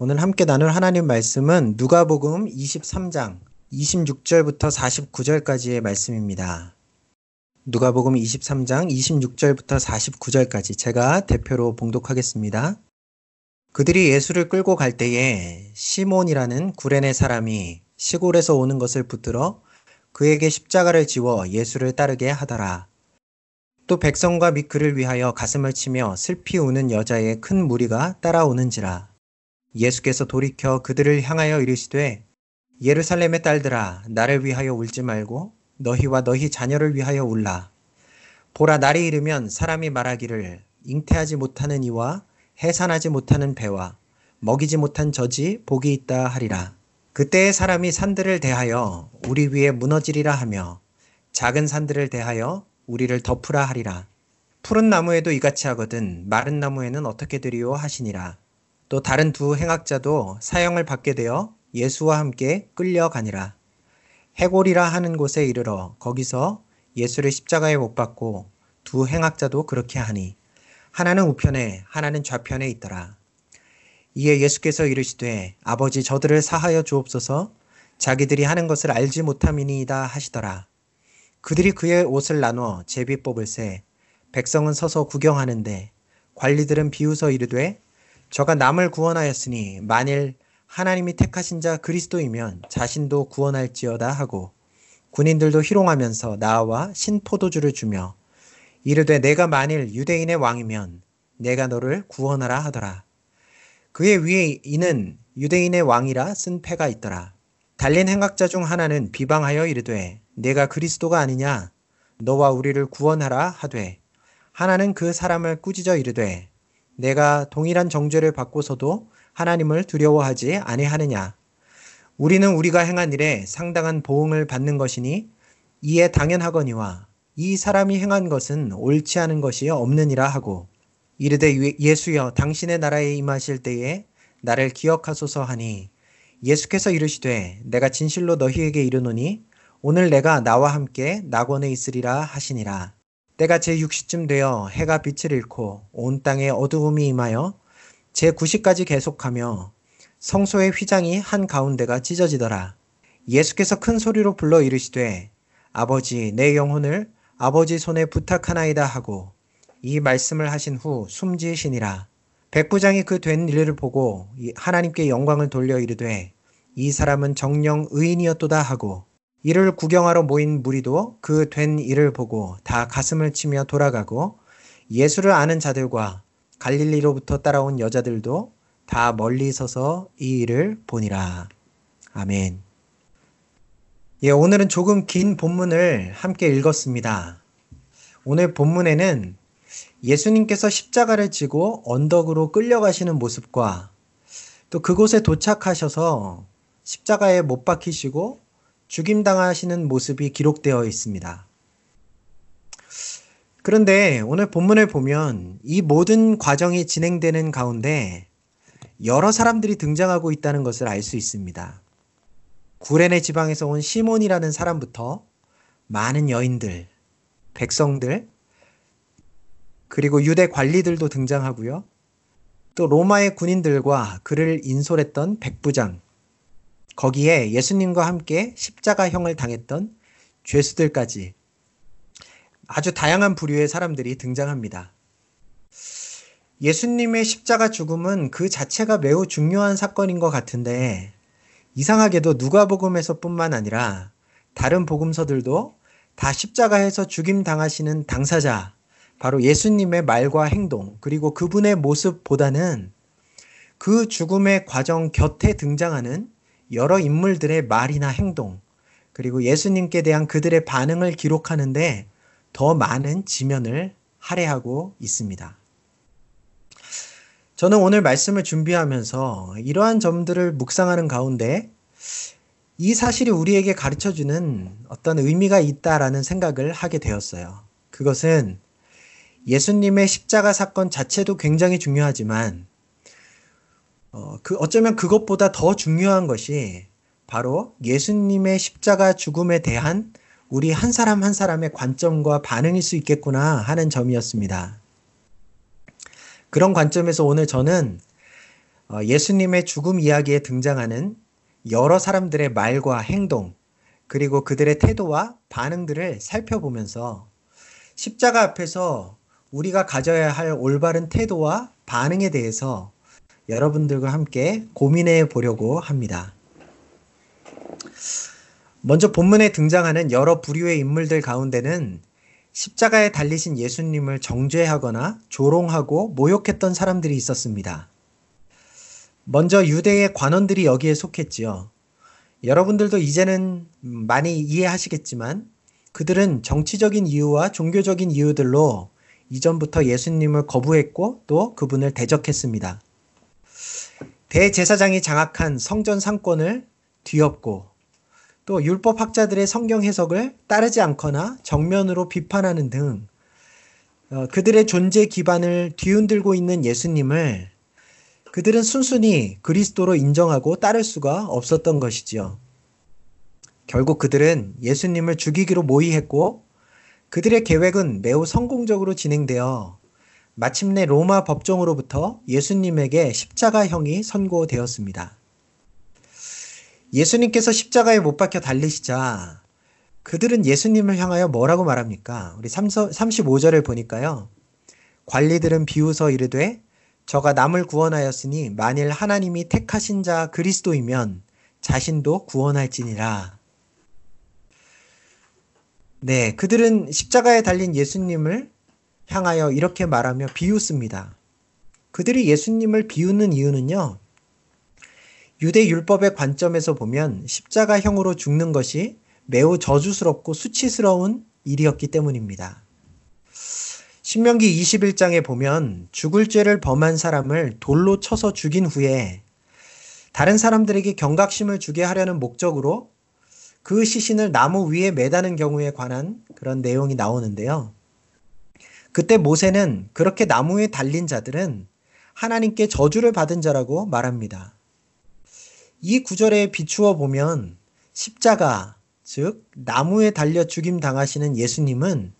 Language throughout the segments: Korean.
오늘 함께 나눌 하나님 말씀은 누가복음 23장 26절부터 49절까지의 말씀입니다. 누가복음 23장 26절부터 49절까지 제가 대표로 봉독하겠습니다. 그들이 예수를 끌고 갈 때에 시몬이라는 구레네 사람이 시골에서 오는 것을 붙들어 그에게 십자가를 지워 예수를 따르게 하더라. 또 백성과 및 그를 위하여 가슴을 치며 슬피 우는 여자의 큰 무리가 따라오는지라. 예수께서 돌이켜 그들을 향하여 이르시되 예루살렘의 딸들아 나를 위하여 울지 말고 너희와 너희 자녀를 위하여 울라. 보라 날이 이르면 사람이 말하기를 잉태하지 못하는 이와 해산하지 못하는 배와 먹이지 못한 젖이 복이 있다 하리라. 그때의 사람이 산들을 대하여 우리 위에 무너지리라 하며 작은 산들을 대하여 우리를 덮으라 하리라. 푸른 나무에도 이같이 하거든 마른 나무에는 어떻게 되리요 하시니라. 또 다른 두 행악자도 사형을 받게 되어 예수와 함께 끌려가니라. 해골이라 하는 곳에 이르러 거기서 예수를 십자가에 못 박고 두 행악자도 그렇게 하니 하나는 우편에 하나는 좌편에 있더라. 이에 예수께서 이르시되 아버지 저들을 사하여 주옵소서 자기들이 하는 것을 알지 못함이니이다 하시더라. 그들이 그의 옷을 나눠 제비 뽑을새 백성은 서서 구경하는데 관리들은 비웃어 이르되 저가 남을 구원하였으니 만일 하나님이 택하신 자 그리스도이면 자신도 구원할지어다 하고 군인들도 희롱하면서 나와 신포도주를 주며 이르되 내가 만일 유대인의 왕이면 내가 너를 구원하라 하더라. 그의 위에 이는 유대인의 왕이라 쓴 패가 있더라. 달린 행악자 중 하나는 비방하여 이르되 내가 그리스도가 아니냐 너와 우리를 구원하라 하되 하나는 그 사람을 꾸짖어 이르되 내가 동일한 정죄를 받고서도 하나님을 두려워하지 아니하느냐. 우리는 우리가 행한 일에 상당한 보응을 받는 것이니 이에 당연하거니와 이 사람이 행한 것은 옳지 않은 것이 없느니라 하고 이르되 예수여 당신의 나라에 임하실 때에 나를 기억하소서 하니 예수께서 이르시되 내가 진실로 너희에게 이르노니 오늘 내가 나와 함께 낙원에 있으리라 하시니라. 때가 제6시쯤 되어 해가 빛을 잃고 온 땅에 어두움이 임하여 제9시까지 계속하며 성소의 휘장이 한 가운데가 찢어지더라. 예수께서 큰 소리로 불러 이르시되 아버지 내 영혼을 아버지 손에 부탁하나이다 하고 이 말씀을 하신 후 숨지으시니라. 백부장이 그 된 일을 보고 하나님께 영광을 돌려 이르되 이 사람은 정령 의인이었도다 하고 이를 구경하러 모인 무리도 그 된 일을 보고 다 가슴을 치며 돌아가고 예수를 아는 자들과 갈릴리로부터 따라온 여자들도 다 멀리 서서 이 일을 보니라. 아멘. 예, 오늘은 조금 긴 본문을 함께 읽었습니다. 오늘 본문에는 예수님께서 십자가를 지고 언덕으로 끌려가시는 모습과 또 그곳에 도착하셔서 십자가에 못 박히시고 죽임당하시는 모습이 기록되어 있습니다. 그런데 오늘 본문을 보면 이 모든 과정이 진행되는 가운데 여러 사람들이 등장하고 있다는 것을 알 수 있습니다. 구레네 지방에서 온 시몬이라는 사람부터 많은 여인들, 백성들, 그리고 유대 관리들도 등장하고요. 또 로마의 군인들과 그를 인솔했던 백부장, 거기에 예수님과 함께 십자가형을 당했던 죄수들까지 아주 다양한 부류의 사람들이 등장합니다. 예수님의 십자가 죽음은 그 자체가 매우 중요한 사건인 것 같은데 이상하게도 누가복음에서 뿐만 아니라 다른 복음서들도 다 십자가에서 죽임 당하시는 당사자 바로 예수님의 말과 행동 그리고 그분의 모습보다는 그 죽음의 과정 곁에 등장하는 여러 인물들의 말이나 행동, 그리고 예수님께 대한 그들의 반응을 기록하는데 더 많은 지면을 할애하고 있습니다. 저는 오늘 말씀을 준비하면서 이러한 점들을 묵상하는 가운데 이 사실이 우리에게 가르쳐 주는 어떤 의미가 있다라는 생각을 하게 되었어요. 그것은 예수님의 십자가 사건 자체도 굉장히 중요하지만 어, 그 어쩌면 그것보다 더 중요한 것이 바로 예수님의 십자가 죽음에 대한 우리 한 사람 한 사람의 관점과 반응일 수 있겠구나 하는 점이었습니다. 그런 관점에서 오늘 저는 어, 예수님의 죽음 이야기에 등장하는 여러 사람들의 말과 행동, 그리고 그들의 태도와 반응들을 살펴보면서 십자가 앞에서 우리가 가져야 할 올바른 태도와 반응에 대해서 여러분들과 함께 고민해 보려고 합니다. 먼저 본문에 등장하는 여러 부류의 인물들 가운데는 십자가에 달리신 예수님을 정죄하거나 조롱하고 모욕했던 사람들이 있었습니다. 먼저 유대의 관원들이 여기에 속했지요. 여러분들도 이제는 많이 이해하시겠지만 그들은 정치적인 이유와 종교적인 이유들로 이전부터 예수님을 거부했고 또 그분을 대적했습니다. 대제사장이 장악한 성전 상권을 뒤엎고 또 율법 학자들의 성경 해석을 따르지 않거나 정면으로 비판하는 등 어, 그들의 존재 기반을 뒤흔들고 있는 예수님을 그들은 순순히 그리스도로 인정하고 따를 수가 없었던 것이지요. 결국 그들은 예수님을 죽이기로 모의했고 그들의 계획은 매우 성공적으로 진행되어 마침내 로마 법정으로부터 예수님에게 십자가형이 선고되었습니다. 예수님께서 십자가에 못 박혀 달리시자 그들은 예수님을 향하여 뭐라고 말합니까? 우리 35절을 보니까요. 관리들은 비웃어 이르되 저가 남을 구원하였으니 만일 하나님이 택하신 자 그리스도이면 자신도 구원할지니라. 네, 그들은 십자가에 달린 예수님을 향하여 이렇게 말하며 비웃습니다. 그들이 예수님을 비웃는 이유는요. 유대 율법의 관점에서 보면 십자가형으로 죽는 것이 매우 저주스럽고 수치스러운 일이었기 때문입니다. 신명기 21장에 보면 죽을 죄를 범한 사람을 돌로 쳐서 죽인 후에 다른 사람들에게 경각심을 주게 하려는 목적으로 그 시신을 나무 위에 매다는 경우에 관한 그런 내용이 나오는데요. 그때 모세는 그렇게 나무에 달린 자들은 하나님께 저주를 받은 자라고 말합니다. 이 구절에 비추어 보면 십자가, 즉, 나무에 달려 죽임 당하시는 예수님은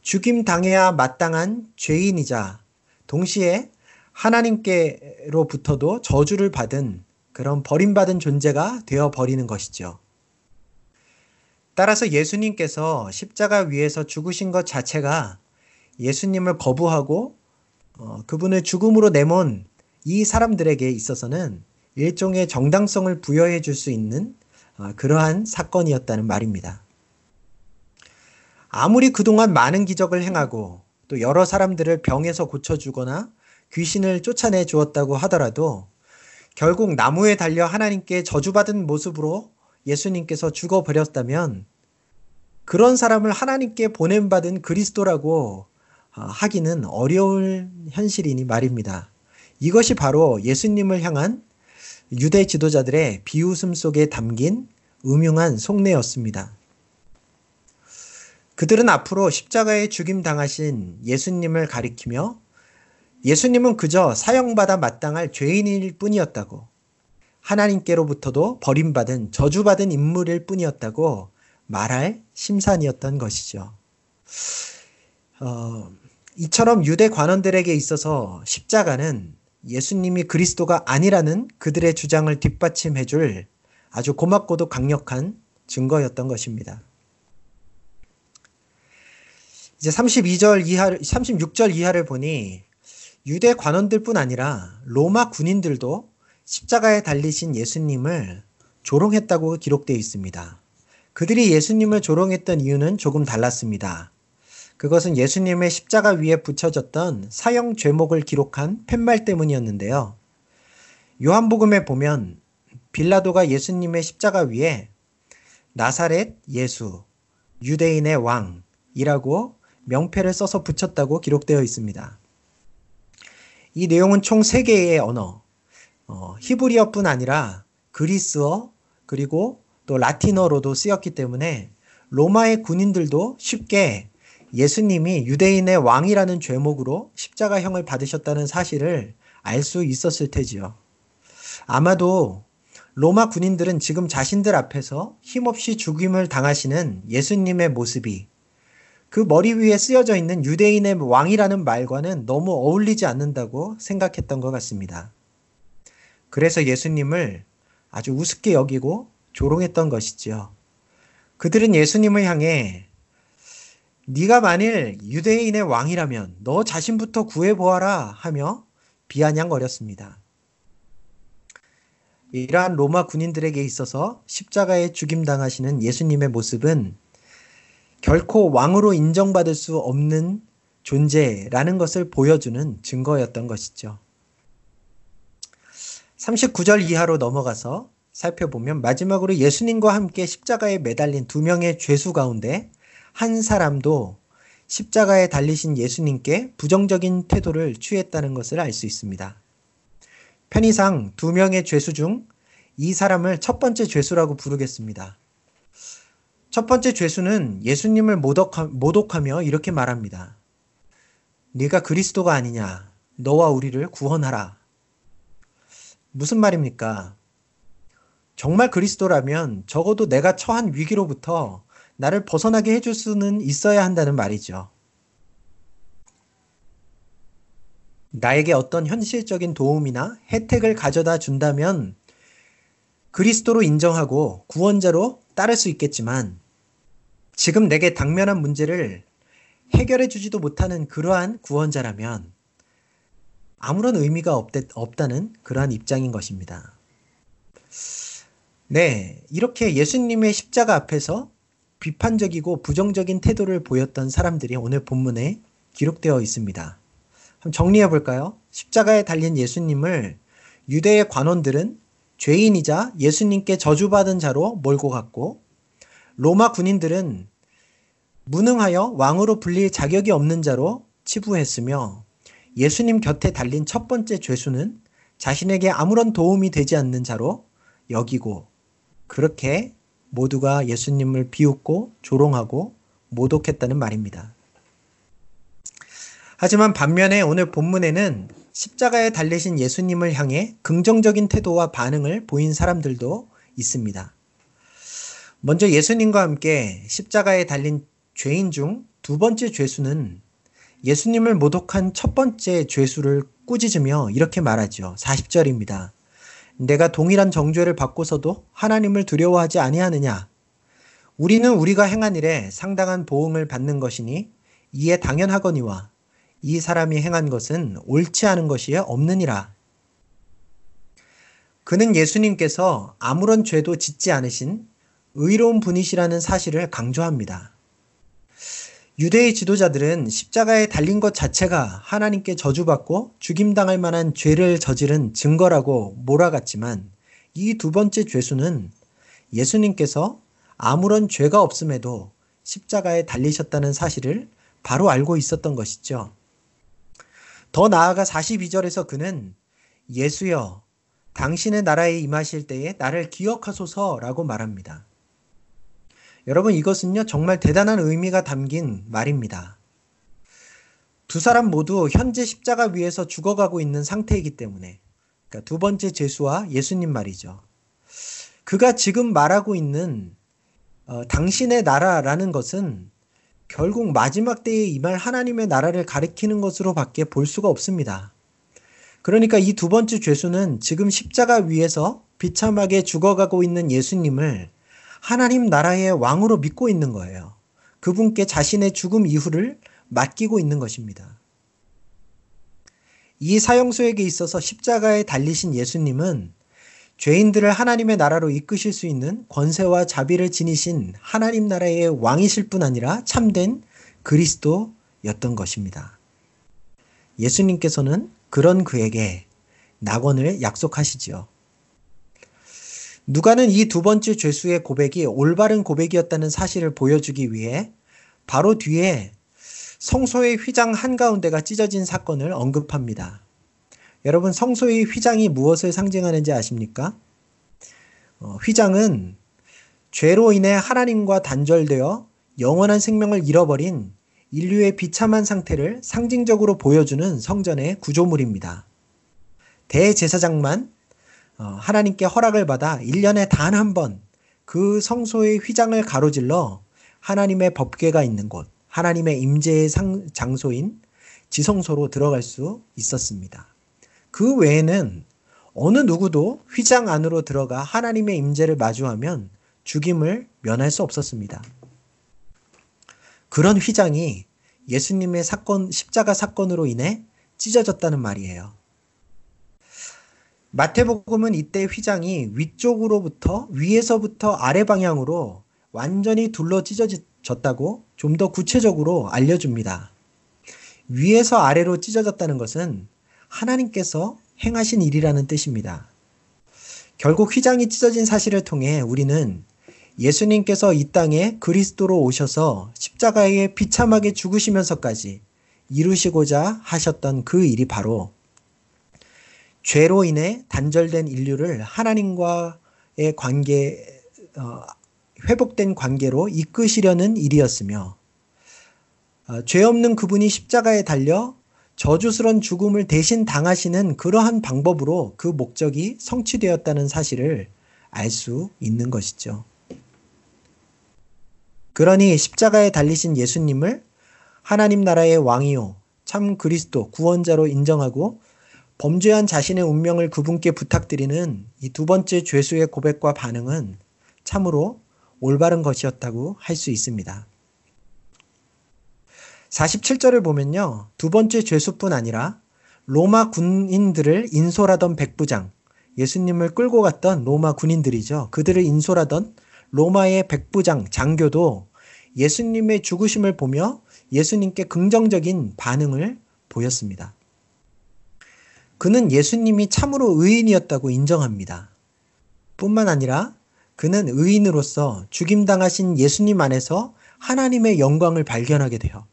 죽임 당해야 마땅한 죄인이자 동시에 하나님께로부터도 저주를 받은 그런 버림받은 존재가 되어 버리는 것이죠. 따라서 예수님께서 십자가 위에서 죽으신 것 자체가 예수님을 거부하고 어, 그분을 죽음으로 내몬 이 사람들에게 있어서는 일종의 정당성을 부여해 줄 수 있는 어, 그러한 사건이었다는 말입니다. 아무리 그동안 많은 기적을 행하고 또 여러 사람들을 병에서 고쳐주거나 귀신을 쫓아내 주었다고 하더라도 결국 나무에 달려 하나님께 저주받은 모습으로 예수님께서 죽어버렸다면 그런 사람을 하나님께 보냄받은 그리스도라고 어, 하기는 어려울 현실이니 말입니다. 이것이 바로 예수님을 향한 유대 지도자들의 비웃음 속에 담긴 음흉한 속내였습니다. 그들은 앞으로 십자가에 죽임 당하신 예수님을 가리키며 예수님은 그저 사형받아 마땅할 죄인일 뿐이었다고 하나님께로부터도 버림받은 저주받은 인물일 뿐이었다고 말할 심산이었던 것이죠. 어, 이처럼 유대 관원들에게 있어서 십자가는 예수님이 그리스도가 아니라는 그들의 주장을 뒷받침해 줄 아주 고맙고도 강력한 증거였던 것입니다. 이제 32절 이하 36절 이하를 보니 유대 관원들뿐 아니라 로마 군인들도 십자가에 달리신 예수님을 조롱했다고 기록되어 있습니다. 그들이 예수님을 조롱했던 이유는 조금 달랐습니다. 그것은 예수님의 십자가 위에 붙여졌던 사형 죄목을 기록한 팻말 때문이었는데요. 요한복음에 보면 빌라도가 예수님의 십자가 위에 나사렛 예수, 유대인의 왕이라고 명패를 써서 붙였다고 기록되어 있습니다. 이 내용은 총 3개의 언어, 어, 히브리어뿐 아니라 그리스어 그리고 또 라틴어로도 쓰였기 때문에 로마의 군인들도 쉽게 예수님이 유대인의 왕이라는 죄목으로 십자가형을 받으셨다는 사실을 알 수 있었을 테지요. 아마도 로마 군인들은 지금 자신들 앞에서 힘없이 죽임을 당하시는 예수님의 모습이 그 머리 위에 쓰여져 있는 유대인의 왕이라는 말과는 너무 어울리지 않는다고 생각했던 것 같습니다. 그래서 예수님을 아주 우습게 여기고 조롱했던 것이지요. 그들은 예수님을 향해 네가 만일 유대인의 왕이라면 너 자신부터 구해 보아라 하며 비아냥거렸습니다. 이러한 로마 군인들에게 있어서 십자가에 죽임당하시는 예수님의 모습은 결코 왕으로 인정받을 수 없는 존재라는 것을 보여주는 증거였던 것이죠. 39절 이하로 넘어가서 살펴보면 마지막으로 예수님과 함께 십자가에 매달린 두 명의 죄수 가운데 한 사람도 십자가에 달리신 예수님께 부정적인 태도를 취했다는 것을 알 수 있습니다. 편의상 두 명의 죄수 중 이 사람을 첫 번째 죄수라고 부르겠습니다. 첫 번째 죄수는 예수님을 모독하, 모독하며 이렇게 말합니다. 네가 그리스도가 아니냐? 너와 우리를 구원하라. 무슨 말입니까? 정말 그리스도라면 적어도 내가 처한 위기로부터 나를 벗어나게 해줄 수는 있어야 한다는 말이죠. 나에게 어떤 현실적인 도움이나 혜택을 가져다 준다면 그리스도로 인정하고 구원자로 따를 수 있겠지만 지금 내게 당면한 문제를 해결해 주지도 못하는 그러한 구원자라면 아무런 의미가 없대, 없다는 그러한 입장인 것입니다. 네, 이렇게 예수님의 십자가 앞에서 비판적이고 부정적인 태도를 보였던 사람들이 오늘 본문에 기록되어 있습니다. 한번 정리해 볼까요? 십자가에 달린 예수님을 유대의 관원들은 죄인이자 예수님께 저주받은 자로 몰고 갔고 로마 군인들은 무능하여 왕으로 불릴 자격이 없는 자로 치부했으며 예수님 곁에 달린 첫 번째 죄수는 자신에게 아무런 도움이 되지 않는 자로 여기고 그렇게 모두가 예수님을 비웃고 조롱하고 모독했다는 말입니다. 하지만 반면에 오늘 본문에는 십자가에 달리신 예수님을 향해 긍정적인 태도와 반응을 보인 사람들도 있습니다. 먼저 예수님과 함께 십자가에 달린 죄인 중 두 번째 죄수는 예수님을 모독한 첫 번째 죄수를 꾸짖으며 이렇게 말하죠. 40절입니다. 내가 동일한 정죄를 받고서도 하나님을 두려워하지 아니하느냐? 우리는 우리가 행한 일에 상당한 보응을 받는 것이니 이에 당연하거니와 이 사람이 행한 것은 옳지 않은 것이 없느니라. 그는 예수님께서 아무런 죄도 짓지 않으신 의로운 분이시라는 사실을 강조합니다. 유대의 지도자들은 십자가에 달린 것 자체가 하나님께 저주받고 죽임당할 만한 죄를 저지른 증거라고 몰아갔지만 이 두 번째 죄수는 예수님께서 아무런 죄가 없음에도 십자가에 달리셨다는 사실을 바로 알고 있었던 것이죠. 더 나아가 42절에서 그는 예수여, 당신의 나라에 임하실 때에 나를 기억하소서라고 말합니다. 여러분 이것은요 정말 대단한 의미가 담긴 말입니다. 두 사람 모두 현재 십자가 위에서 죽어가고 있는 상태이기 때문에 그러니까 두 번째 제수와 예수님 말이죠. 그가 지금 말하고 있는 어, 당신의 나라라는 것은 결국 마지막 때에 임할 하나님의 나라를 가리키는 것으로밖에 볼 수가 없습니다. 그러니까 이 두 번째 죄수는 지금 십자가 위에서 비참하게 죽어가고 있는 예수님을 하나님 나라의 왕으로 믿고 있는 거예요. 그분께 자신의 죽음 이후를 맡기고 있는 것입니다. 이 사형수에게 있어서 십자가에 달리신 예수님은 죄인들을 하나님의 나라로 이끄실 수 있는 권세와 자비를 지니신 하나님 나라의 왕이실 뿐 아니라 참된 그리스도였던 것입니다. 예수님께서는 그런 그에게 낙원을 약속하시지요. 누가는 이 두 번째 죄수의 고백이 올바른 고백이었다는 사실을 보여주기 위해 바로 뒤에 성소의 휘장 한가운데가 찢어진 사건을 언급합니다. 여러분, 성소의 휘장이 무엇을 상징하는지 아십니까? 어, 휘장은 죄로 인해 하나님과 단절되어 영원한 생명을 잃어버린 인류의 비참한 상태를 상징적으로 보여주는 성전의 구조물입니다. 대제사장만 어, 하나님께 허락을 받아 1년에 단 한 번 그 성소의 휘장을 가로질러 하나님의 법궤가 있는 곳, 하나님의 임재의 상, 장소인 지성소로 들어갈 수 있었습니다. 그 외에는 어느 누구도 휘장 안으로 들어가 하나님의 임재를 마주하면 죽임을 면할 수 없었습니다. 그런 휘장이 예수님의 사건, 십자가 사건으로 인해 찢어졌다는 말이에요. 마태복음은 이때 휘장이 위쪽으로부터 위에서부터 아래 방향으로 완전히 둘러 찢어졌다고 좀 더 구체적으로 알려줍니다. 위에서 아래로 찢어졌다는 것은 하나님께서 행하신 일이라는 뜻입니다. 결국 휘장이 찢어진 사실을 통해 우리는 예수님께서 이 땅에 그리스도로 오셔서 십자가에 비참하게 죽으시면서까지 이루시고자 하셨던 그 일이 바로 죄로 인해 단절된 인류를 하나님과의 관계, 어, 회복된 관계로 이끄시려는 일이었으며, 어, 죄 없는 그분이 십자가에 달려 저주스런 죽음을 대신 당하시는 그러한 방법으로 그 목적이 성취되었다는 사실을 알 수 있는 것이죠. 그러니 십자가에 달리신 예수님을 하나님 나라의 왕이요, 참 그리스도, 구원자로 인정하고 범죄한 자신의 운명을 그분께 부탁드리는 이 두 번째 죄수의 고백과 반응은 참으로 올바른 것이었다고 할 수 있습니다. 47절을 보면요. 두 번째 죄수뿐 아니라 로마 군인들을 인솔하던 백부장, 예수님을 끌고 갔던 로마 군인들이죠. 그들을 인솔하던 로마의 백부장, 장교도 예수님의 죽으심을 보며 예수님께 긍정적인 반응을 보였습니다. 그는 예수님이 참으로 의인이었다고 인정합니다. 뿐만 아니라 그는 의인으로서 죽임당하신 예수님 안에서 하나님의 영광을 발견하게 돼요.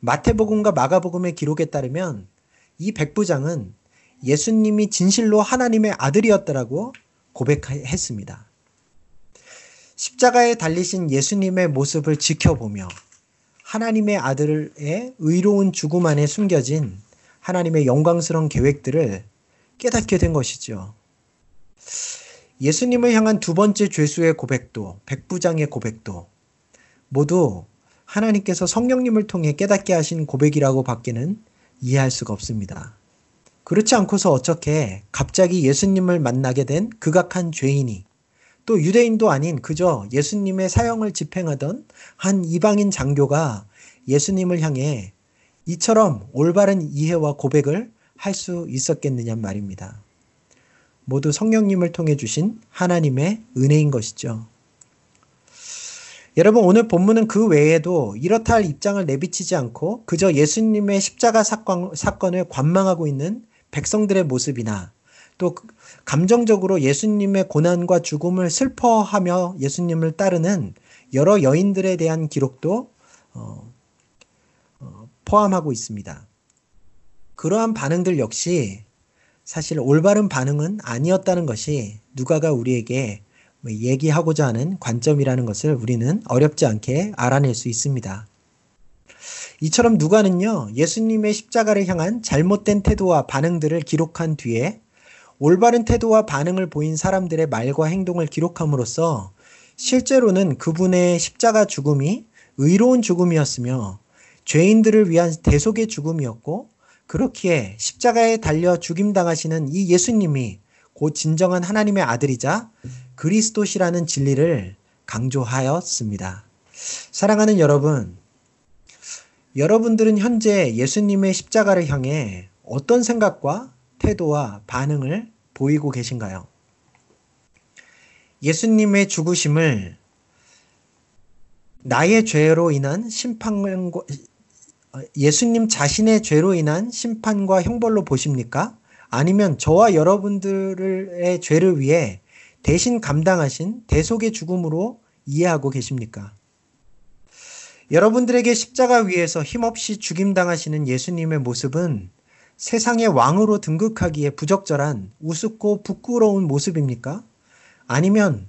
마태복음과 마가복음의 기록에 따르면 이 백부장은 예수님이 진실로 하나님의 아들이었다라고 고백했습니다. 십자가에 달리신 예수님의 모습을 지켜보며 하나님의 아들의 의로운 죽음 안에 숨겨진 하나님의 영광스러운 계획들을 깨닫게 된 것이죠. 예수님을 향한 두 번째 죄수의 고백도, 백부장의 고백도 모두 하나님께서 성령님을 통해 깨닫게 하신 고백이라고 밖에는 이해할 수가 없습니다. 그렇지 않고서 어떻게 갑자기 예수님을 만나게 된 극악한 죄인이 또 유대인도 아닌 그저 예수님의 사형을 집행하던 한 이방인 장교가 예수님을 향해 이처럼 올바른 이해와 고백을 할 수 있었겠느냐 말입니다. 모두 성령님을 통해 주신 하나님의 은혜인 것이죠. 여러분 오늘 본문은 그 외에도 이렇다 할 입장을 내비치지 않고 그저 예수님의 십자가 사건, 사건을 관망하고 있는 백성들의 모습이나 또 감정적으로 예수님의 고난과 죽음을 슬퍼하며 예수님을 따르는 여러 여인들에 대한 기록도 어, 어, 포함하고 있습니다. 그러한 반응들 역시 사실 올바른 반응은 아니었다는 것이 누가가 우리에게 뭐 얘기하고자 하는 관점이라는 것을 우리는 어렵지 않게 알아낼 수 있습니다. 이처럼 누가는요, 예수님의 십자가를 향한 잘못된 태도와 반응들을 기록한 뒤에 올바른 태도와 반응을 보인 사람들의 말과 행동을 기록함으로써 실제로는 그분의 십자가 죽음이 의로운 죽음이었으며 죄인들을 위한 대속의 죽음이었고 그렇기에 십자가에 달려 죽임당하시는 이 예수님이 곧 진정한 하나님의 아들이자 그리스도시라는 진리를 강조하였습니다. 사랑하는 여러분, 여러분들은 현재 예수님의 십자가를 향해 어떤 생각과 태도와 반응을 보이고 계신가요? 예수님의 죽으심을 나의 죄로 인한 심판과 예수님 자신의 죄로 인한 심판과 형벌로 보십니까? 아니면 저와 여러분들의 죄를 위해 대신 감당하신 대속의 죽음으로 이해하고 계십니까? 여러분들에게 십자가 위에서 힘없이 죽임당하시는 예수님의 모습은 세상의 왕으로 등극하기에 부적절한 우습고 부끄러운 모습입니까? 아니면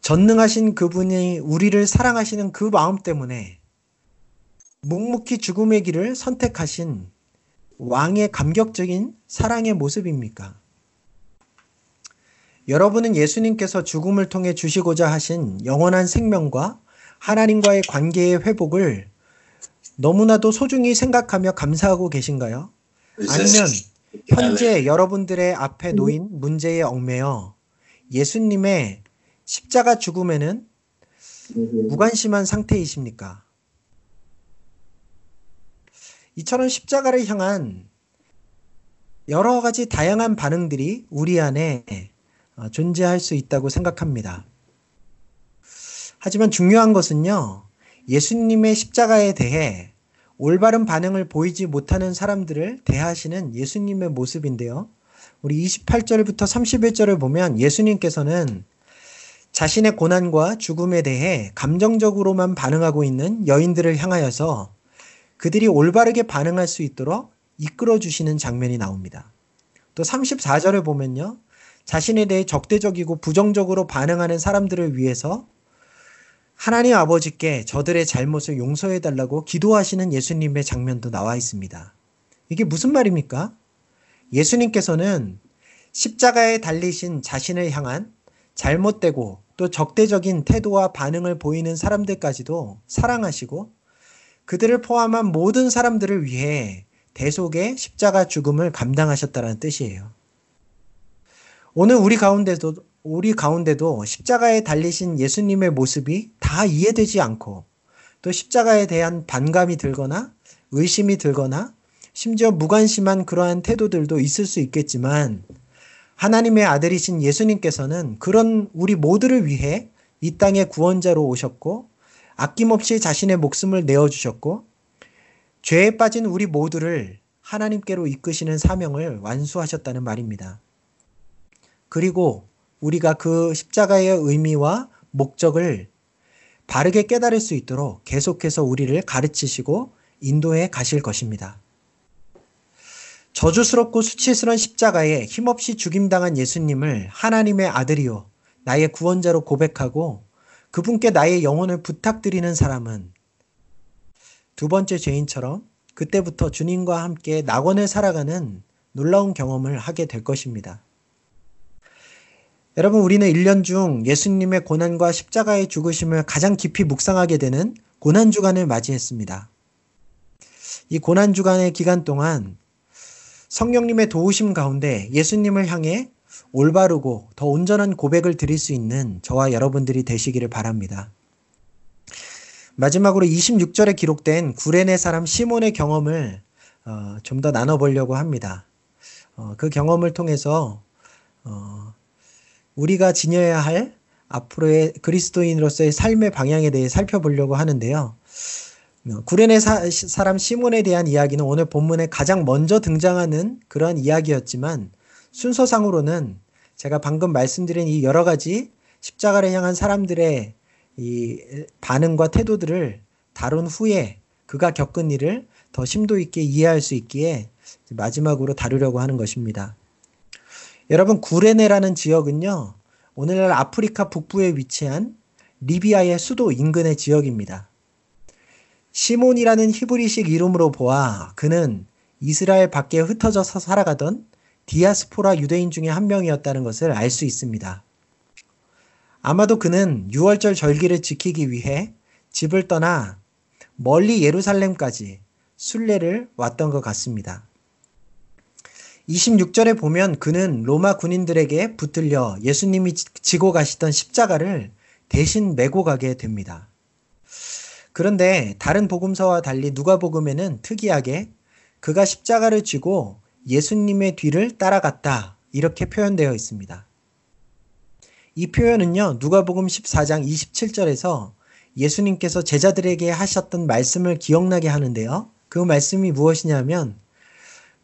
전능하신 그분이 우리를 사랑하시는 그 마음 때문에 묵묵히 죽음의 길을 선택하신 왕의 감격적인 사랑의 모습입니까? 여러분은 예수님께서 죽음을 통해 주시고자 하신 영원한 생명과 하나님과의 관계의 회복을 너무나도 소중히 생각하며 감사하고 계신가요? 아니면 현재 여러분들의 앞에 놓인 문제에 얽매여 예수님의 십자가 죽음에는 무관심한 상태이십니까? 이처럼 십자가를 향한 여러 가지 다양한 반응들이 우리 안에 어, 존재할 수 있다고 생각합니다. 하지만 중요한 것은요, 예수님의 십자가에 대해 올바른 반응을 보이지 못하는 사람들을 대하시는 예수님의 모습인데요. 우리 28절부터 31절을 보면 예수님께서는 자신의 고난과 죽음에 대해 감정적으로만 반응하고 있는 여인들을 향하여서 그들이 올바르게 반응할 수 있도록 이끌어 주시는 장면이 나옵니다. 또 34절을 보면요. 자신에 대해 적대적이고 부정적으로 반응하는 사람들을 위해서 하나님 아버지께 저들의 잘못을 용서해 달라고 기도하시는 예수님의 장면도 나와 있습니다. 이게 무슨 말입니까? 예수님께서는 십자가에 달리신 자신을 향한 잘못되고 또 적대적인 태도와 반응을 보이는 사람들까지도 사랑하시고 그들을 포함한 모든 사람들을 위해 대속의 십자가 죽음을 감당하셨다는 뜻이에요. 오늘 우리 가운데도 우리 가운데도 십자가에 달리신 예수님의 모습이 다 이해되지 않고 또 십자가에 대한 반감이 들거나 의심이 들거나 심지어 무관심한 그러한 태도들도 있을 수 있겠지만 하나님의 아들이신 예수님께서는 그런 우리 모두를 위해 이 땅에 구원자로 오셨고 아낌없이 자신의 목숨을 내어주셨고 죄에 빠진 우리 모두를 하나님께로 이끄시는 사명을 완수하셨다는 말입니다. 그리고 우리가 그 십자가의 의미와 목적을 바르게 깨달을 수 있도록 계속해서 우리를 가르치시고 인도해 가실 것입니다. 저주스럽고 수치스러운 십자가에 힘없이 죽임당한 예수님을 하나님의 아들이요, 나의 구원자로 고백하고 그분께 나의 영혼을 부탁드리는 사람은 두 번째 죄인처럼 그때부터 주님과 함께 낙원을 살아가는 놀라운 경험을 하게 될 것입니다. 여러분, 우리는 1년 중 예수님의 고난과 십자가의 죽으심을 가장 깊이 묵상하게 되는 고난주간을 맞이했습니다. 이 고난주간의 기간 동안 성령님의 도우심 가운데 예수님을 향해 올바르고 더 온전한 고백을 드릴 수 있는 저와 여러분들이 되시기를 바랍니다. 마지막으로 26절에 기록된 구레네 사람 시몬의 경험을 어, 좀 더 나눠보려고 합니다. 어, 그 경험을 통해서 어, 우리가 지녀야 할 앞으로의 그리스도인으로서의 삶의 방향에 대해 살펴보려고 하는데요. 어, 구레네 사, 사람 시몬에 대한 이야기는 오늘 본문에 가장 먼저 등장하는 그런 이야기였지만 순서상으로는 제가 방금 말씀드린 이 여러 가지 십자가를 향한 사람들의 이 반응과 태도들을 다룬 후에 그가 겪은 일을 더 심도 있게 이해할 수 있기에 마지막으로 다루려고 하는 것입니다. 여러분 구레네라는 지역은요. 오늘날 아프리카 북부에 위치한 리비아의 수도 인근의 지역입니다. 시몬이라는 히브리식 이름으로 보아 그는 이스라엘 밖에 흩어져서 살아가던 디아스포라 유대인 중에 한 명이었다는 것을 알 수 있습니다. 아마도 그는 6월절 절기를 지키기 위해 집을 떠나 멀리 예루살렘까지 순례를 왔던 것 같습니다. 26절에 보면 그는 로마 군인들에게 붙들려 예수님이 지고 가시던 십자가를 대신 메고 가게 됩니다. 그런데 다른 복음서와 달리 누가복음에는 특이하게 그가 십자가를 쥐고 예수님의 뒤를 따라갔다 이렇게 표현되어 있습니다. 이 표현은요, 누가복음 14장 27절에서 예수님께서 제자들에게 하셨던 말씀을 기억나게 하는데요. 그 말씀이 무엇이냐면,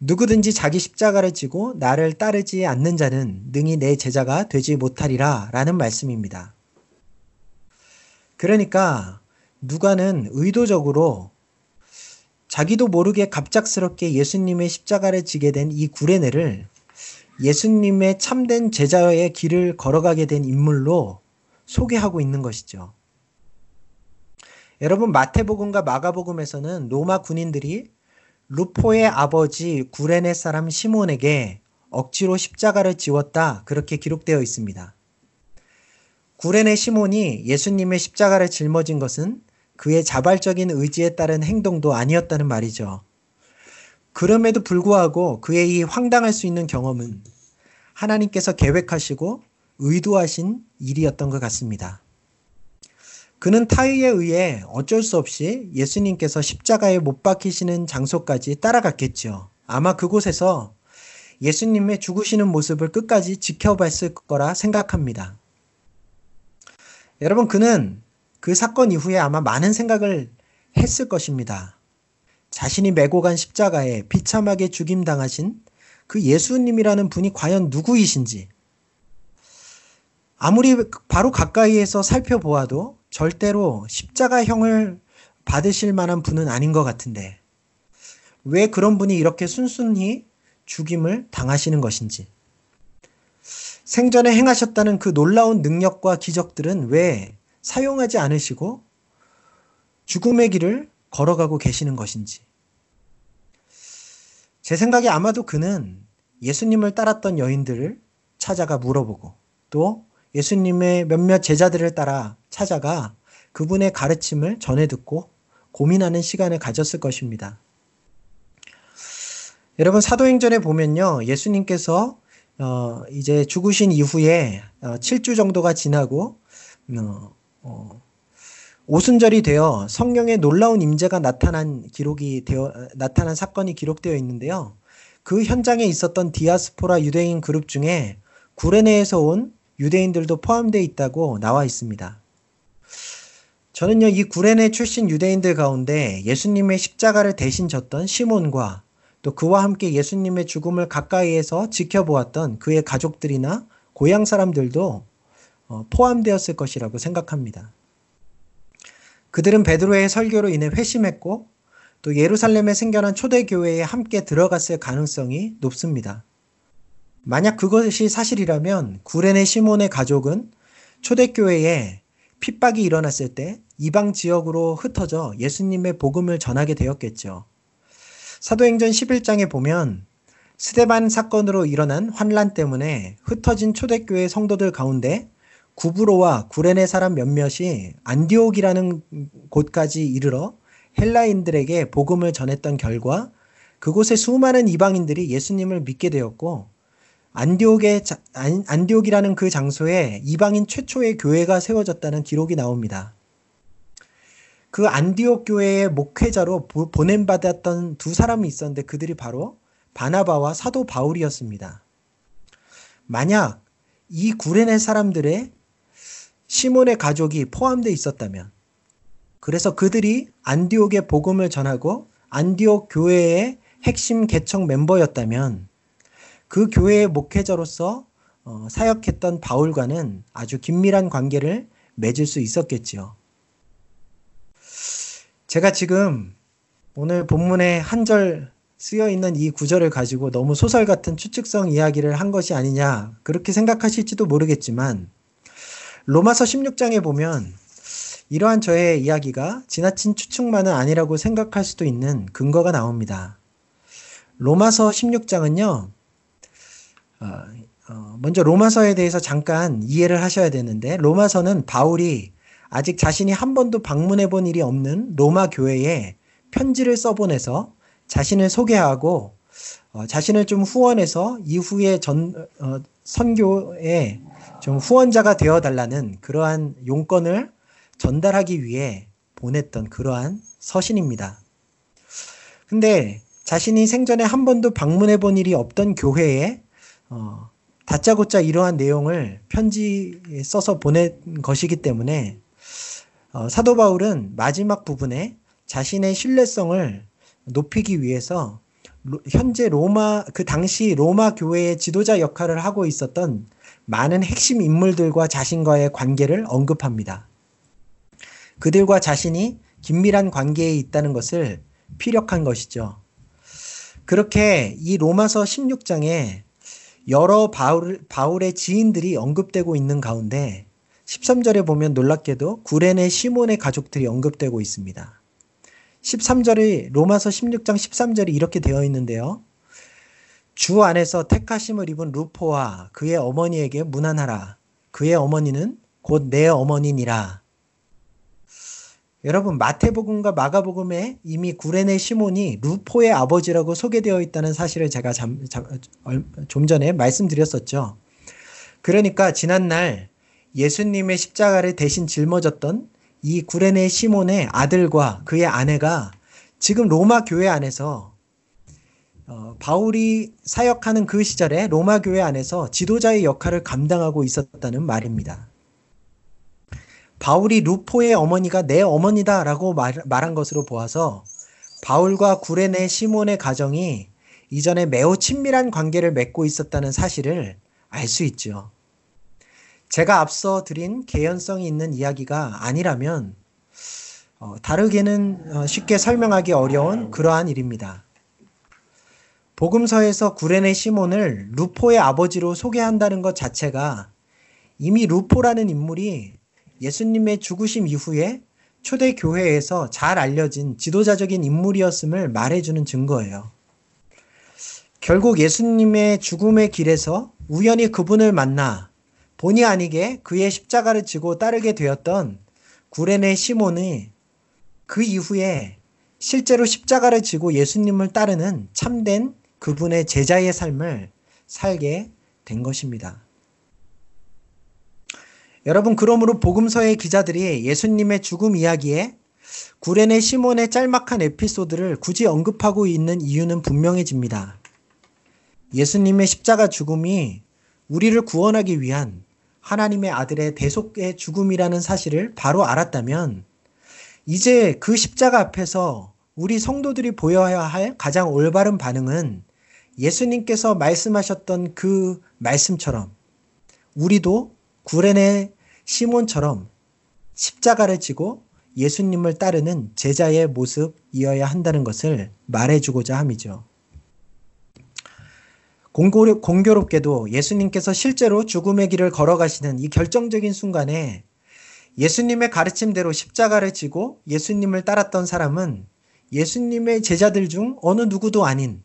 누구든지 자기 십자가를 지고 나를 따르지 않는 자는 능히 내 제자가 되지 못하리라 라는 말씀입니다. 그러니까 누가는 의도적으로 자기도 모르게 갑작스럽게 예수님의 십자가를 지게 된 이 구레네를 예수님의 참된 제자의 길을 걸어가게 된 인물로 소개하고 있는 것이죠. 여러분 마태복음과 마가복음에서는 로마 군인들이 루포의 아버지 구레네 사람 시몬에게 억지로 십자가를 지웠다 그렇게 기록되어 있습니다. 구레네 시몬이 예수님의 십자가를 짊어진 것은 그의 자발적인 의지에 따른 행동도 아니었다는 말이죠. 그럼에도 불구하고 그의 이 황당할 수 있는 경험은 하나님께서 계획하시고 의도하신 일이었던 것 같습니다. 그는 타의에 의해 어쩔 수 없이 예수님께서 십자가에 못 박히시는 장소까지 따라갔겠죠. 아마 그곳에서 예수님의 죽으시는 모습을 끝까지 지켜봤을 거라 생각합니다. 여러분, 그는 그 사건 이후에 아마 많은 생각을 했을 것입니다. 자신이 메고 간 십자가에 비참하게 죽임당하신 그 예수님이라는 분이 과연 누구이신지, 아무리 바로 가까이에서 살펴보아도 절대로 십자가형을 받으실 만한 분은 아닌 것 같은데 왜 그런 분이 이렇게 순순히 죽임을 당하시는 것인지 생전에 행하셨다는 그 놀라운 능력과 기적들은 왜 사용하지 않으시고 죽음의 길을 걸어가고 계시는 것인지 제 생각에 아마도 그는 예수님을 따랐던 여인들을 찾아가 물어보고 또 예수님의 몇몇 제자들을 따라 찾아가 그분의 가르침을 전해 듣고 고민하는 시간을 가졌을 것입니다. 여러분 사도행전에 보면요. 예수님께서 어, 이제 죽으신 이후에 어, 7주 정도가 지나고 어, 어, 오순절이 되어 성령의 놀라운 임재가 나타난 기록이 되어 나타난 사건이 기록되어 있는데요. 그 현장에 있었던 디아스포라 유대인 그룹 중에 구레네에서 온 유대인들도 포함되어 있다고 나와 있습니다. 저는요, 이 구레네 출신 유대인들 가운데 예수님의 십자가를 대신 졌던 시몬과 또 그와 함께 예수님의 죽음을 가까이에서 지켜보았던 그의 가족들이나 고향 사람들도 어, 포함되었을 것이라고 생각합니다. 그들은 베드로의 설교로 인해 회심했고 또 예루살렘에 생겨난 초대교회에 함께 들어갔을 가능성이 높습니다. 만약 그것이 사실이라면 구레네 시몬의 가족은 초대교회에 핍박이 일어났을 때 이방 지역으로 흩어져 예수님의 복음을 전하게 되었겠죠. 사도행전 11장에 보면 스데반 사건으로 일어난 환란 때문에 흩어진 초대교회 성도들 가운데 구브로와 구레네 사람 몇몇이 안디옥이라는 곳까지 이르러 헬라인들에게 복음을 전했던 결과 그곳에 수많은 이방인들이 예수님을 믿게 되었고 안디옥의 안디옥이라는 그 장소에 이방인 최초의 교회가 세워졌다는 기록이 나옵니다. 그 안디옥 교회의 목회자로 보냄 받았던 두 사람이 있었는데 그들이 바로 바나바와 사도 바울이었습니다. 만약 이 구레네 사람들의 시몬의 가족이 포함되어 있었다면 그래서 그들이 안디옥의 복음을 전하고 안디옥 교회의 핵심 개척 멤버였다면 그 교회의 목회자로서 어, 사역했던 바울과는 아주 긴밀한 관계를 맺을 수 있었겠지요. 제가 지금 오늘 본문에 한 절 쓰여 있는 이 구절을 가지고 너무 소설 같은 추측성 이야기를 한 것이 아니냐 그렇게 생각하실지도 모르겠지만 로마서 16장에 보면 이러한 저의 이야기가 지나친 추측만은 아니라고 생각할 수도 있는 근거가 나옵니다. 로마서 16장은요, 어, 어, 먼저 로마서에 대해서 잠깐 이해를 하셔야 되는데 로마서는 바울이 아직 자신이 한 번도 방문해 본 일이 없는 로마 교회에 편지를 써보내서 자신을 소개하고 어, 자신을 좀 후원해서 이후에 전 어, 선교에 좀 후원자가 되어 달라는 그러한 용건을 전달하기 위해 보냈던 그러한 서신입니다. 근데 자신이 생전에 한 번도 방문해 본 일이 없던 교회에 어, 다짜고짜 이러한 내용을 편지에 써서 보낸 것이기 때문에 어, 사도 바울은 마지막 부분에 자신의 신뢰성을 높이기 위해서 로, 현재 로마 그 당시 로마 교회의 지도자 역할을 하고 있었던 많은 핵심 인물들과 자신과의 관계를 언급합니다. 그들과 자신이 긴밀한 관계에 있다는 것을 피력한 것이죠. 그렇게 이 로마서 16장에 여러 바울, 바울의 지인들이 언급되고 있는 가운데 13절에 보면 놀랍게도 구레네 시몬의 가족들이 언급되고 있습니다. 13절이 로마서 16장 13절이 이렇게 되어 있는데요. 주 안에서 택하심을 입은 루포와 그의 어머니에게 문안하라. 그의 어머니는 곧 내 어머니니라. 여러분 마태복음과 마가복음에 이미 구레네 시몬이 루포의 아버지라고 소개되어 있다는 사실을 제가 잠, 잠, 좀 전에 말씀드렸었죠. 그러니까 지난날 예수님의 십자가를 대신 짊어졌던 이 구레네 시몬의 아들과 그의 아내가 지금 로마 교회 안에서 어, 바울이 사역하는 그 시절에 로마 교회 안에서 지도자의 역할을 감당하고 있었다는 말입니다. 바울이 루포의 어머니가 내 어머니다라고 말, 말한 것으로 보아서 바울과 구레네 시몬의 가정이 이전에 매우 친밀한 관계를 맺고 있었다는 사실을 알 수 있죠. 제가 앞서 드린 개연성이 있는 이야기가 아니라면 어, 다르게는 어, 쉽게 설명하기 어려운 그러한 일입니다. 복음서에서 구레네 시몬을 루포의 아버지로 소개한다는 것 자체가 이미 루포라는 인물이 예수님의 죽으심 이후에 초대 교회에서 잘 알려진 지도자적인 인물이었음을 말해주는 증거예요. 결국 예수님의 죽음의 길에서 우연히 그분을 만나 본의 아니게 그의 십자가를 지고 따르게 되었던 구레네 시몬이 그 이후에 실제로 십자가를 지고 예수님을 따르는 참된 그분의 제자의 삶을 살게 된 것입니다. 여러분, 그러므로 복음서의 기자들이 예수님의 죽음 이야기에 구레네 시몬의 짤막한 에피소드를 굳이 언급하고 있는 이유는 분명해집니다. 예수님의 십자가 죽음이 우리를 구원하기 위한 하나님의 아들의 대속의 죽음이라는 사실을 바로 알았다면 이제 그 십자가 앞에서 우리 성도들이 보여야 할 가장 올바른 반응은 예수님께서 말씀하셨던 그 말씀처럼 우리도 구레네 시몬처럼 십자가를 지고 예수님을 따르는 제자의 모습이어야 한다는 것을 말해주고자 함이죠. 공교롭게도 예수님께서 실제로 죽음의 길을 걸어가시는 이 결정적인 순간에 예수님의 가르침대로 십자가를 지고 예수님을 따랐던 사람은 예수님의 제자들 중 어느 누구도 아닌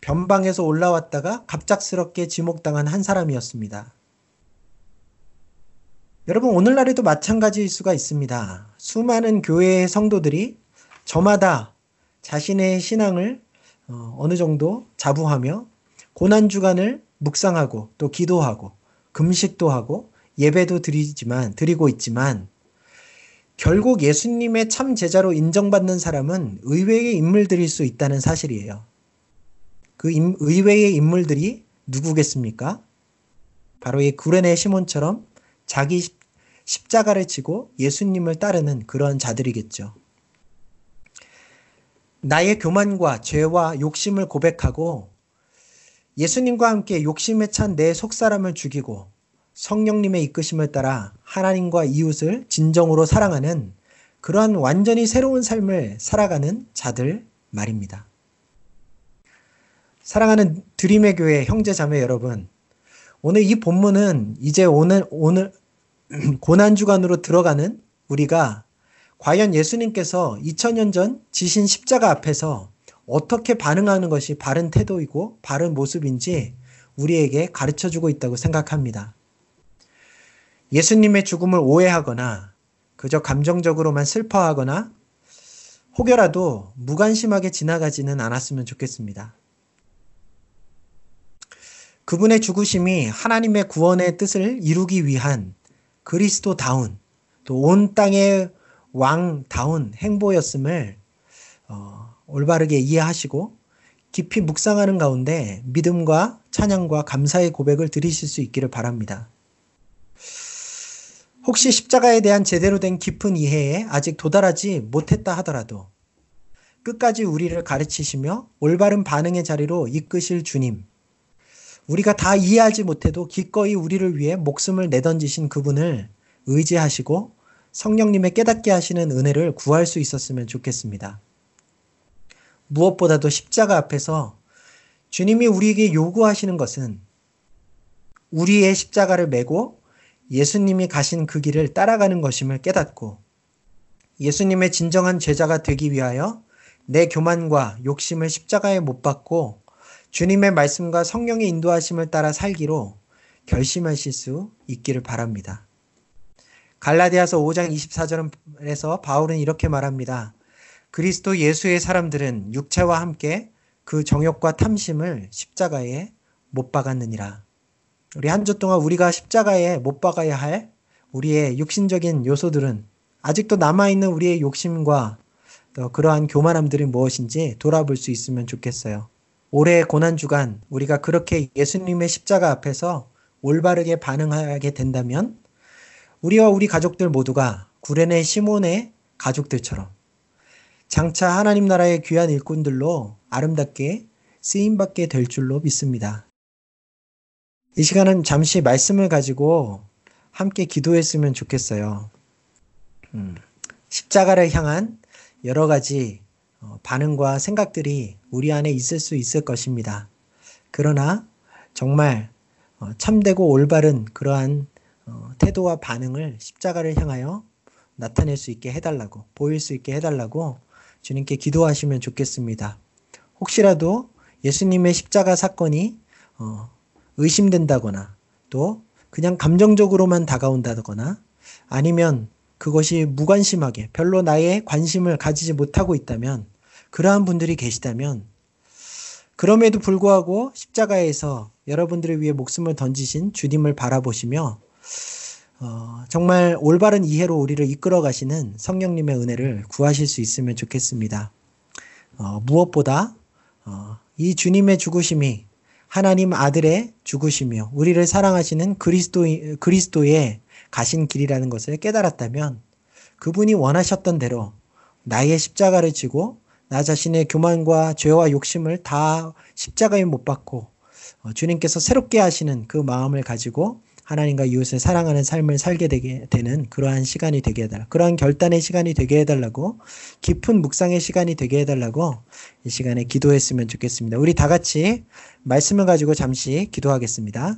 변방에서 올라왔다가 갑작스럽게 지목당한 한 사람이었습니다. 여러분, 오늘날에도 마찬가지일 수가 있습니다. 수많은 교회의 성도들이 저마다 자신의 신앙을 어, 어느 정도 자부하며 고난주간을 묵상하고 또 기도하고 금식도 하고 예배도 드리지만 드리고 있지만 결국 예수님의 참 제자로 인정받는 사람은 의외의 인물들일 수 있다는 사실이에요. 그 임, 의외의 인물들이 누구겠습니까? 바로 이 구레네 시몬처럼 자기 십자가를 지고 예수님을 따르는 그런 자들이겠죠. 나의 교만과 죄와 욕심을 고백하고 예수님과 함께 욕심에 찬 내 속사람을 죽이고 성령님의 이끄심을 따라 하나님과 이웃을 진정으로 사랑하는 그러한 완전히 새로운 삶을 살아가는 자들 말입니다. 사랑하는 드림의 교회 형제 자매 여러분, 오늘 이 본문은 이제 오늘 오늘 고난 주간으로 들어가는 우리가 과연 예수님께서 2000년 전 지신 십자가 앞에서 어떻게 반응하는 것이 바른 태도이고 바른 모습인지 우리에게 가르쳐 주고 있다고 생각합니다. 예수님의 죽음을 오해하거나 그저 감정적으로만 슬퍼하거나 혹여라도 무관심하게 지나가지는 않았으면 좋겠습니다. 그분의 죽으심이 하나님의 구원의 뜻을 이루기 위한 그리스도다운 또 온 땅의 왕다운 행보였음을 어, 올바르게 이해하시고 깊이 묵상하는 가운데 믿음과 찬양과 감사의 고백을 드리실 수 있기를 바랍니다. 혹시 십자가에 대한 제대로 된 깊은 이해에 아직 도달하지 못했다 하더라도 끝까지 우리를 가르치시며 올바른 반응의 자리로 이끄실 주님, 우리가 다 이해하지 못해도 기꺼이 우리를 위해 목숨을 내던지신 그분을 의지하시고 성령님의 깨닫게 하시는 은혜를 구할 수 있었으면 좋겠습니다. 무엇보다도 십자가 앞에서 주님이 우리에게 요구하시는 것은 우리의 십자가를 메고 예수님이 가신 그 길을 따라가는 것임을 깨닫고 예수님의 진정한 제자가 되기 위하여 내 교만과 욕심을 십자가에 못 박고 주님의 말씀과 성령의 인도하심을 따라 살기로 결심하실 수 있기를 바랍니다. 갈라디아서 5장 24절에서 바울은 이렇게 말합니다. 그리스도 예수의 사람들은 육체와 함께 그 정욕과 탐심을 십자가에 못 박았느니라. 우리 한 주 동안 우리가 십자가에 못 박아야 할 우리의 육신적인 요소들은 아직도 남아있는 우리의 욕심과 또 그러한 교만함들이 무엇인지 돌아볼 수 있으면 좋겠어요. 올해 고난주간 우리가 그렇게 예수님의 십자가 앞에서 올바르게 반응하게 된다면 우리와 우리 가족들 모두가 구레네 시몬의 가족들처럼 장차 하나님 나라의 귀한 일꾼들로 아름답게 쓰임받게 될 줄로 믿습니다. 이 시간은 잠시 말씀을 가지고 함께 기도했으면 좋겠어요. 음, 십자가를 향한 여러 가지 어, 반응과 생각들이 우리 안에 있을 수 있을 것입니다. 그러나 정말 어, 참되고 올바른 그러한 어, 태도와 반응을 십자가를 향하여 나타낼 수 있게 해달라고, 보일 수 있게 해달라고 주님께 기도하시면 좋겠습니다. 혹시라도 예수님의 십자가 사건이 의심된다거나 또 그냥 감정적으로만 다가온다거나 아니면 그것이 무관심하게 별로 나의 관심을 가지지 못하고 있다면 그러한 분들이 계시다면 그럼에도 불구하고 십자가에서 여러분들을 위해 목숨을 던지신 주님을 바라보시며 어, 정말 올바른 이해로 우리를 이끌어 가시는 성령님의 은혜를 구하실 수 있으면 좋겠습니다. 어, 무엇보다 어, 이 주님의 죽으심이 하나님 아들의 죽으시며 우리를 사랑하시는 그리스도 그리스도의 가신 길이라는 것을 깨달았다면 그분이 원하셨던 대로 나의 십자가를 지고 나 자신의 교만과 죄와 욕심을 다 십자가에 못 박고 어, 주님께서 새롭게 하시는 그 마음을 가지고 하나님과 이웃을 사랑하는 삶을 살게 되게 되는 그러한 시간이 되게 해달라. 그러한 결단의 시간이 되게 해달라고 깊은 묵상의 시간이 되게 해달라고 이 시간에 기도했으면 좋겠습니다. 우리 다 같이 말씀을 가지고 잠시 기도하겠습니다.